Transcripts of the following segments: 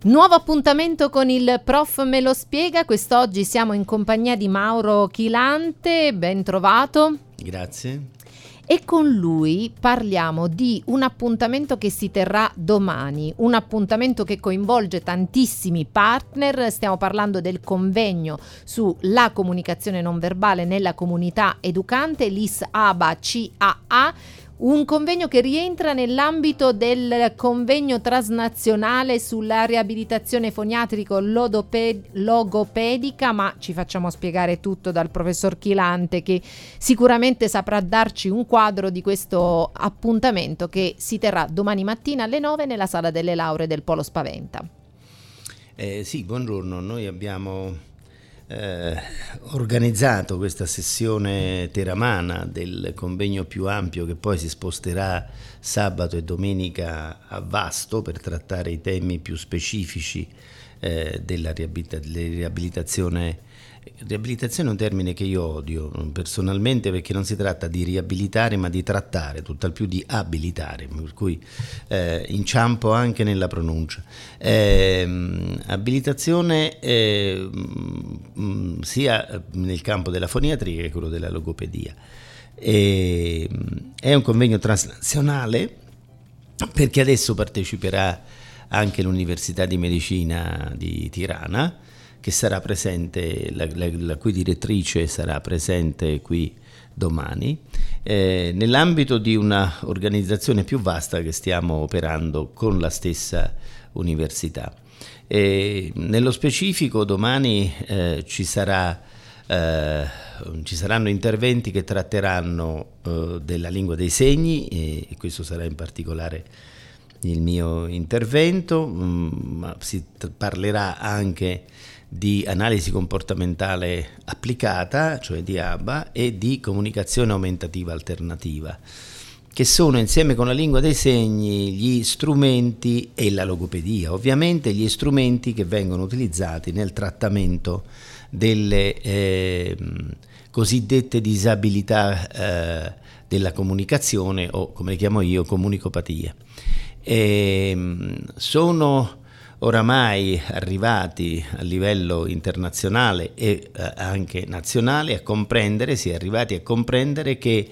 Nuovo appuntamento con il prof me lo spiega. Quest'oggi siamo in compagnia di Mauro Chilante, ben trovato. Grazie. E con lui parliamo di un appuntamento che si terrà domani, un appuntamento che coinvolge tantissimi partner, stiamo parlando del convegno sulla comunicazione non verbale nella comunità educante, l'IS-ABA CAA un convegno che rientra nell'ambito del convegno transnazionale sulla riabilitazione foniatrico-logopedica, ma ci facciamo spiegare tutto dal professor Chilante che sicuramente saprà darci un quadro di questo appuntamento che si terrà domani mattina alle 9 nella sala delle lauree del Polo Spaventa. Eh, sì, buongiorno, noi abbiamo eh, organizzato questa sessione teramana del convegno più ampio che poi si sposterà sabato e domenica a Vasto per trattare i temi più specifici eh, della riabilitazione Riabilitazione è un termine che io odio personalmente perché non si tratta di riabilitare ma di trattare, tutt'al più di abilitare, per cui eh, inciampo anche nella pronuncia. Eh, abilitazione eh, sia nel campo della foniatria che quello della logopedia. è un convegno transnazionale perché adesso parteciperà anche l'Università di Medicina di Tirana che sarà presente, la, la, la cui direttrice sarà presente qui domani, eh, nell'ambito di un'organizzazione più vasta che stiamo operando con la stessa università. E nello specifico domani eh, ci, sarà, eh, ci, saranno interventi che tratteranno eh, della lingua dei segni e, e questo sarà in particolare il mio intervento, mm, ma si parlerà anche di analisi comportamentale applicata, cioè di ABA, e di comunicazione aumentativa alternativa, che sono insieme con la lingua dei segni gli strumenti e la logopedia, ovviamente gli strumenti che vengono utilizzati nel trattamento delle eh, cosiddette disabilità eh, della comunicazione o come le chiamo io comunicopatie. E, ehm, sono oramai arrivati a livello internazionale e eh, anche nazionale a comprendere, si è arrivati a comprendere che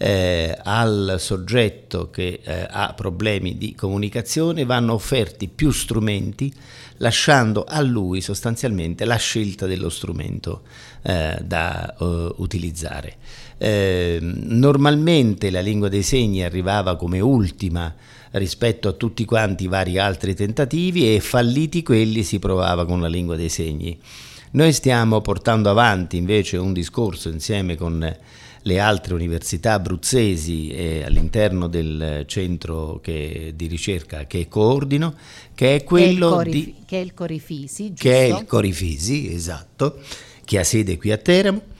eh, al soggetto che eh, ha problemi di comunicazione vanno offerti più strumenti lasciando a lui sostanzialmente la scelta dello strumento eh, da uh, utilizzare. Eh, normalmente la lingua dei segni arrivava come ultima rispetto a tutti quanti i vari altri tentativi e falliti quelli si provava con la lingua dei segni. Noi stiamo portando avanti invece un discorso insieme con le altre università abruzzesi e all'interno del centro che, di ricerca che coordino, che è quello che è di... Che è il Corifisi, giusto? Che è il Corifisi, esatto, che ha sede qui a Teramo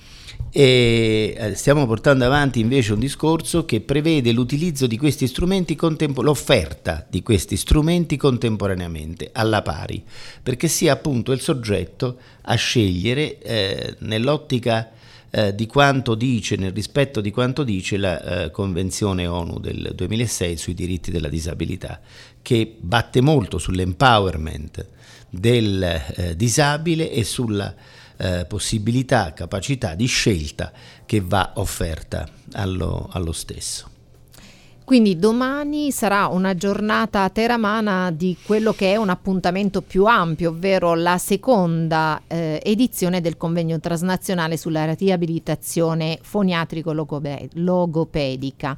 e eh, stiamo portando avanti invece un discorso che prevede l'utilizzo di questi strumenti, contempo- l'offerta di questi strumenti contemporaneamente, alla pari, perché sia appunto il soggetto a scegliere eh, nell'ottica eh, di quanto dice, nel rispetto di quanto dice la eh, Convenzione ONU del 2006 sui diritti della disabilità, che batte molto sull'empowerment del eh, disabile e sulla eh, possibilità, capacità di scelta che va offerta allo, allo stesso. Quindi domani sarà una giornata teramana di quello che è un appuntamento più ampio, ovvero la seconda eh, edizione del convegno transnazionale sulla riabilitazione foniatrico-logopedica.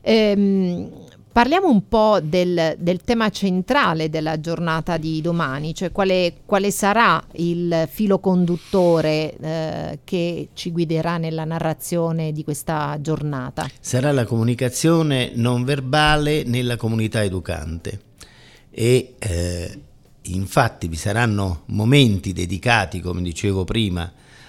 Ehm, Parliamo un po' del, del, tema centrale della giornata di domani, cioè quale, quale sarà il filo conduttore eh, che ci guiderà nella narrazione di questa giornata. Sarà la comunicazione non verbale nella comunità educante e eh, infatti vi saranno momenti dedicati, come dicevo prima,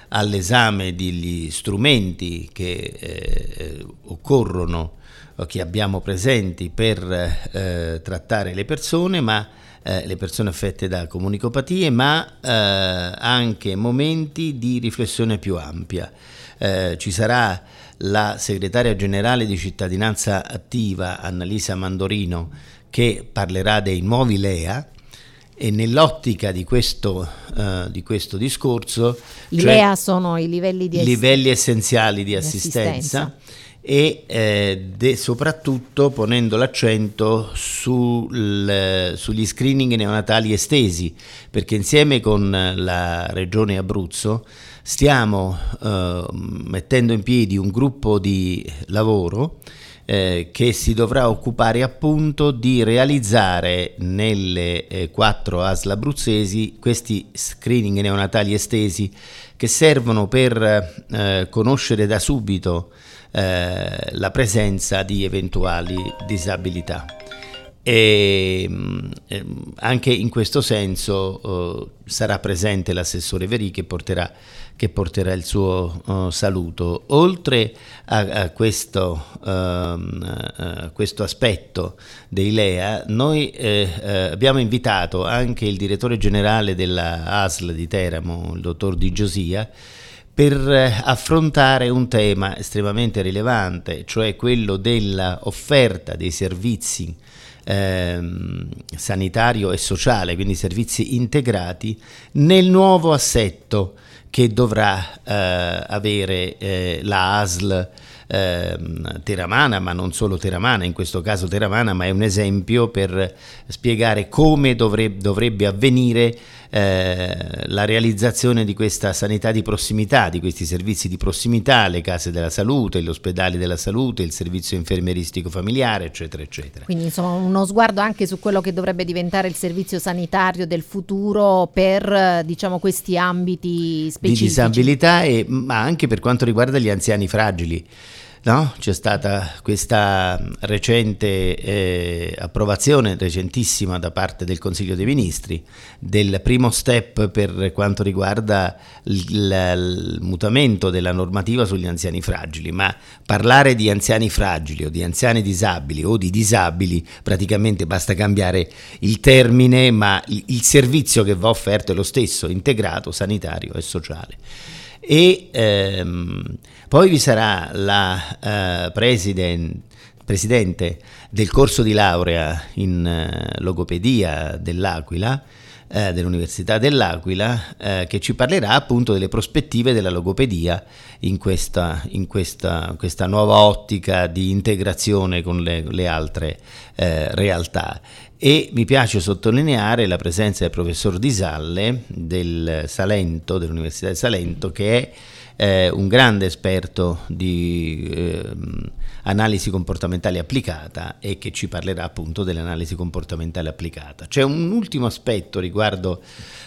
all'esame degli strumenti che eh, occorrono che abbiamo presenti per eh, trattare le persone, ma eh, le persone affette da comunicopatie, ma eh, anche momenti di riflessione più ampia. Eh, ci sarà la segretaria generale di cittadinanza attiva Annalisa Mandorino che parlerà dei nuovi LEA E nell'ottica di questo, uh, di questo discorso... I cioè LEA sono i livelli, di es- livelli essenziali di, di assistenza, assistenza, e eh, de, soprattutto ponendo l'accento sul, sugli screening neonatali estesi, perché insieme con la Regione Abruzzo stiamo eh, mettendo in piedi un gruppo di lavoro eh, che si dovrà occupare appunto di realizzare nelle eh, quattro ASL abruzzesi questi screening neonatali estesi che servono per eh, conoscere da subito eh, la presenza di eventuali disabilità. E eh, anche in questo senso eh, sarà presente l'assessore Verì che porterà che porterà il suo uh, saluto. Oltre a, a, questo, uh, uh, questo, aspetto dei LEA, noi eh, eh, abbiamo invitato anche il direttore generale della ASL di Teramo, il dottor Di Giosia, per eh, affrontare un tema estremamente rilevante, cioè quello dell'offerta dei servizi ehm, sanitario e sociale, quindi servizi integrati, nel nuovo assetto che dovrà eh, avere eh, la ASL eh, Teramana, ma non solo Teramana, in questo caso Teramana, ma è un esempio per spiegare come dovrebbe, dovrebbe avvenire eh, la realizzazione di questa sanità di prossimità, di questi servizi di prossimità, le case della salute, gli ospedali della salute, il servizio infermieristico familiare, eccetera, eccetera. Quindi insomma uno sguardo anche su quello che dovrebbe diventare il servizio sanitario del futuro per diciamo questi ambiti specifici. Di disabilità, e, ma anche per quanto riguarda gli anziani fragili. No? C'è stata questa recente eh, approvazione, recentissima da parte del Consiglio dei Ministri, del primo step per quanto riguarda il, il mutamento della normativa sugli anziani fragili, ma parlare di anziani fragili o di anziani disabili o di disabili praticamente basta cambiare il termine, ma il, il servizio che va offerto è lo stesso, integrato, sanitario e sociale e ehm, poi vi sarà la eh, president, presidente del corso di laurea in eh, logopedia dell'Aquila, eh, dell'Università dell'Aquila, eh, che ci parlerà appunto delle prospettive della logopedia in questa, in questa, questa nuova ottica di integrazione con le, le altre eh, realtà. E mi piace sottolineare la presenza del professor Di Salle del Salento, dell'Università di Salento, che è eh, un grande esperto di eh, analisi comportamentale applicata e che ci parlerà appunto dell'analisi comportamentale applicata. C'è un ultimo aspetto riguardo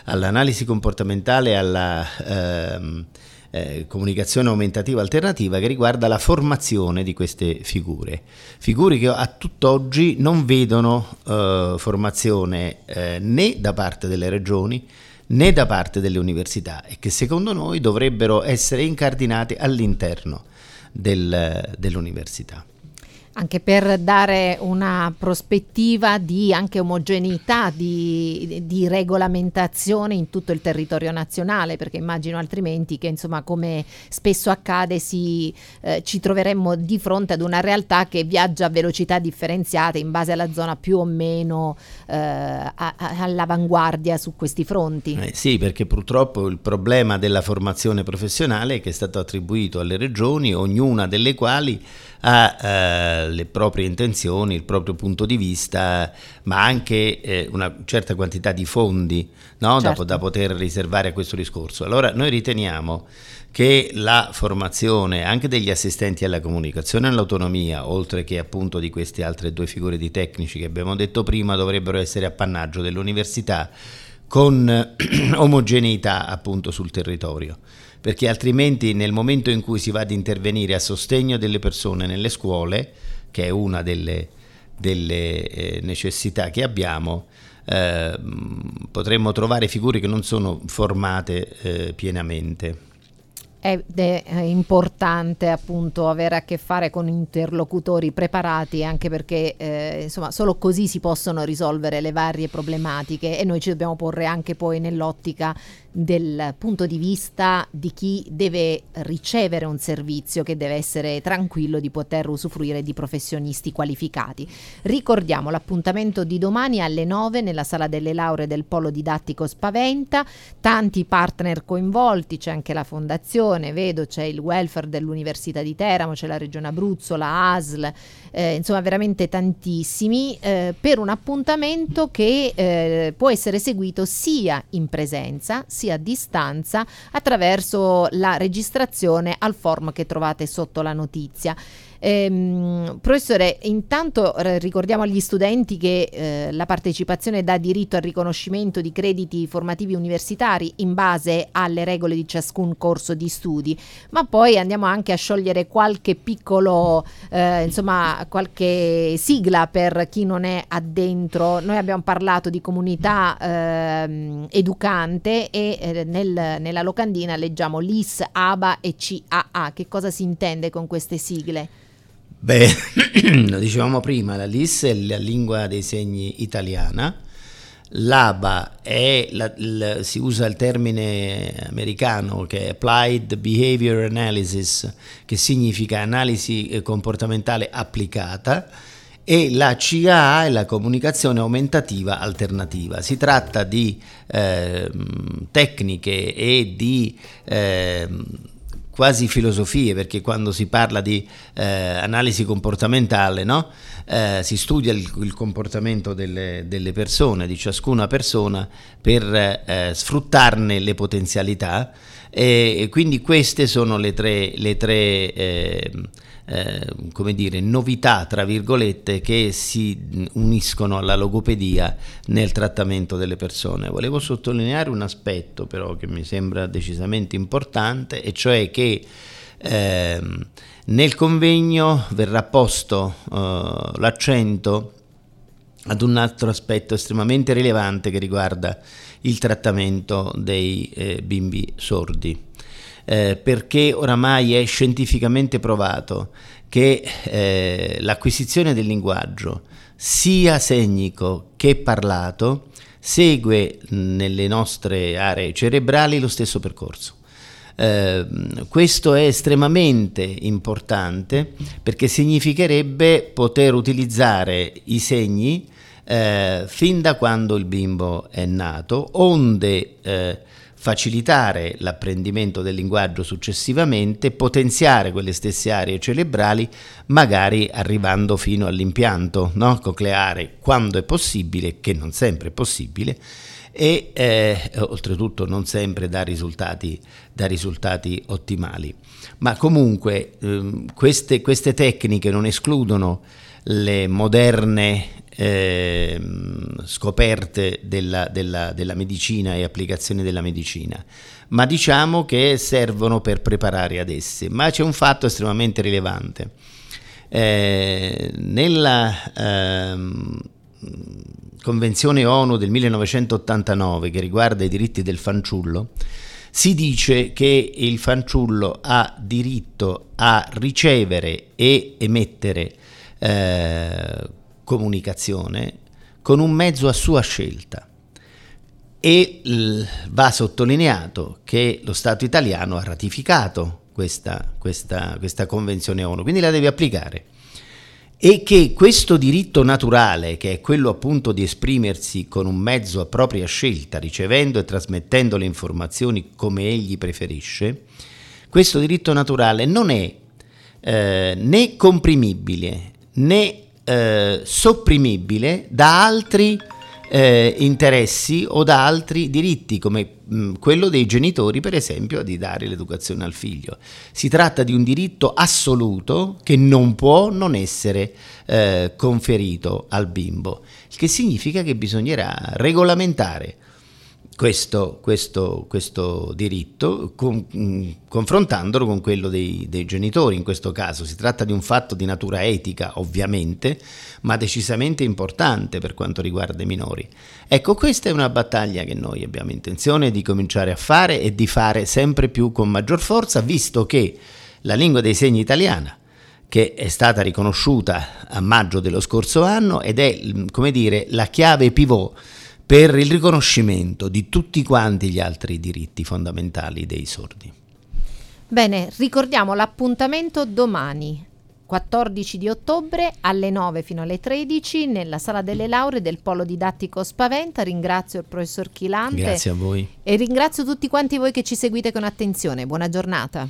all'analisi comportamentale e alla ehm, eh, comunicazione aumentativa alternativa che riguarda la formazione di queste figure. Figure che a tutt'oggi non vedono eh, formazione eh, né da parte delle regioni né da parte delle università e che secondo noi dovrebbero essere incardinate all'interno del, dell'università anche per dare una prospettiva di anche omogeneità di, di, regolamentazione in tutto il territorio nazionale, perché immagino altrimenti che insomma come spesso accade si, eh, ci troveremmo di fronte ad una realtà che viaggia a velocità differenziate in base alla zona più o meno eh, a, a, all'avanguardia su questi fronti. Eh sì, perché purtroppo il problema della formazione professionale che è stato attribuito alle regioni, ognuna delle quali ha eh, le proprie intenzioni, il proprio punto di vista, ma anche eh, una certa quantità di fondi no? certo. da, da poter riservare a questo discorso. Allora noi riteniamo che la formazione anche degli assistenti alla comunicazione e all'autonomia, oltre che appunto di queste altre due figure di tecnici che abbiamo detto prima, dovrebbero essere appannaggio dell'università con omogeneità appunto sul territorio perché altrimenti nel momento in cui si va ad intervenire a sostegno delle persone nelle scuole, che è una delle, delle eh, necessità che abbiamo, eh, potremmo trovare figure che non sono formate eh, pienamente. ed è importante appunto avere a che fare con interlocutori preparati anche perché eh, insomma solo così si possono risolvere le varie problematiche e noi ci dobbiamo porre anche poi nell'ottica del punto di vista di chi deve ricevere un servizio che deve essere tranquillo di poter usufruire di professionisti qualificati. Ricordiamo l'appuntamento di domani alle 9 nella sala delle lauree del Polo Didattico Spaventa, tanti partner coinvolti, c'è anche la fondazione, vedo c'è il welfare dell'Università di Teramo, c'è la Regione Abruzzo, la ASL, eh, insomma veramente tantissimi, eh, per un appuntamento che eh, può essere seguito sia in presenza sia a distanza attraverso la registrazione al form che trovate sotto la notizia. Ehm, professore, intanto ricordiamo agli studenti che eh, la partecipazione dà diritto al riconoscimento di crediti formativi universitari in base alle regole di ciascun corso di studi, ma poi andiamo anche a sciogliere qualche piccolo, eh, insomma, qualche sigla per chi non è addentro. Noi abbiamo parlato di comunità eh, educante e eh, nel, nella locandina leggiamo LIS, ABA e CAA. Che cosa si intende con queste sigle? Beh, lo dicevamo prima, la LIS è la lingua dei segni italiana, l'ABA è la, la, si usa il termine americano che è Applied Behavior Analysis, che significa analisi eh, comportamentale applicata, e la CAA è la comunicazione aumentativa alternativa. Si tratta di eh, tecniche e di eh, quasi filosofie, perché quando si parla di eh, analisi comportamentale, no? eh, si studia il, il comportamento delle, delle, persone, di ciascuna persona, per eh, sfruttarne le potenzialità. E, quindi queste sono le tre, le tre eh, eh, come dire, novità, tra virgolette, che si uniscono alla logopedia nel trattamento delle persone. Volevo sottolineare un aspetto però che mi sembra decisamente importante, e cioè che eh, nel convegno verrà posto eh, l'accento ad un altro aspetto estremamente rilevante che riguarda il trattamento dei eh, bimbi sordi eh, perché oramai è scientificamente provato che eh, l'acquisizione del linguaggio, sia segnico che parlato, segue nelle nostre aree cerebrali lo stesso percorso. Eh, questo è estremamente importante perché significherebbe poter utilizzare i segni eh, fin da quando il bimbo è nato, onde eh, facilitare l'apprendimento del linguaggio successivamente, potenziare quelle stesse aree cerebrali, magari arrivando fino all'impianto no? cocleare quando è possibile, che non sempre è possibile, e eh, oltretutto non sempre dà risultati, dà risultati ottimali. Ma comunque eh, queste, queste tecniche non escludono le moderne eh, scoperte della, della, della, medicina e applicazione della medicina, ma diciamo che servono per preparare ad esse. Ma c'è un fatto estremamente rilevante. Eh, nella ehm, Convenzione ONU del 1989 che riguarda i diritti del fanciullo, si dice che il fanciullo ha diritto a ricevere e emettere eh, comunicazione con un mezzo a sua scelta. E l- va sottolineato che lo Stato italiano ha ratificato questa, questa, questa convenzione ONU, quindi la deve applicare. E che questo diritto naturale, che è quello appunto di esprimersi con un mezzo a propria scelta, ricevendo e trasmettendo le informazioni come egli preferisce, questo diritto naturale non è eh, né comprimibile né eh, sopprimibile da altri eh, interessi o da altri diritti, come mh, mm, quello dei genitori, per esempio, di dare l'educazione al figlio. Si tratta di un diritto assoluto che non può non essere eh, conferito al bimbo, il che significa che bisognerà regolamentare questo, questo, questo diritto con, mm, confrontandolo con quello dei, dei, genitori in questo caso. Si tratta di un fatto di natura etica ovviamente, ma decisamente importante per quanto riguarda i minori. Ecco, questa è una battaglia che noi abbiamo intenzione di cominciare a fare e di fare sempre più con maggior forza, visto che la lingua dei segni italiana che è stata riconosciuta a maggio dello scorso anno ed è, come dire, la chiave pivot per il riconoscimento di tutti quanti gli altri diritti fondamentali dei sordi. Bene, ricordiamo l'appuntamento domani, 14 di ottobre alle 9 fino alle 13 nella sala delle lauree del Polo Didattico Spaventa. Ringrazio il professor Chilante. Grazie a voi. E ringrazio tutti quanti voi che ci seguite con attenzione. Buona giornata.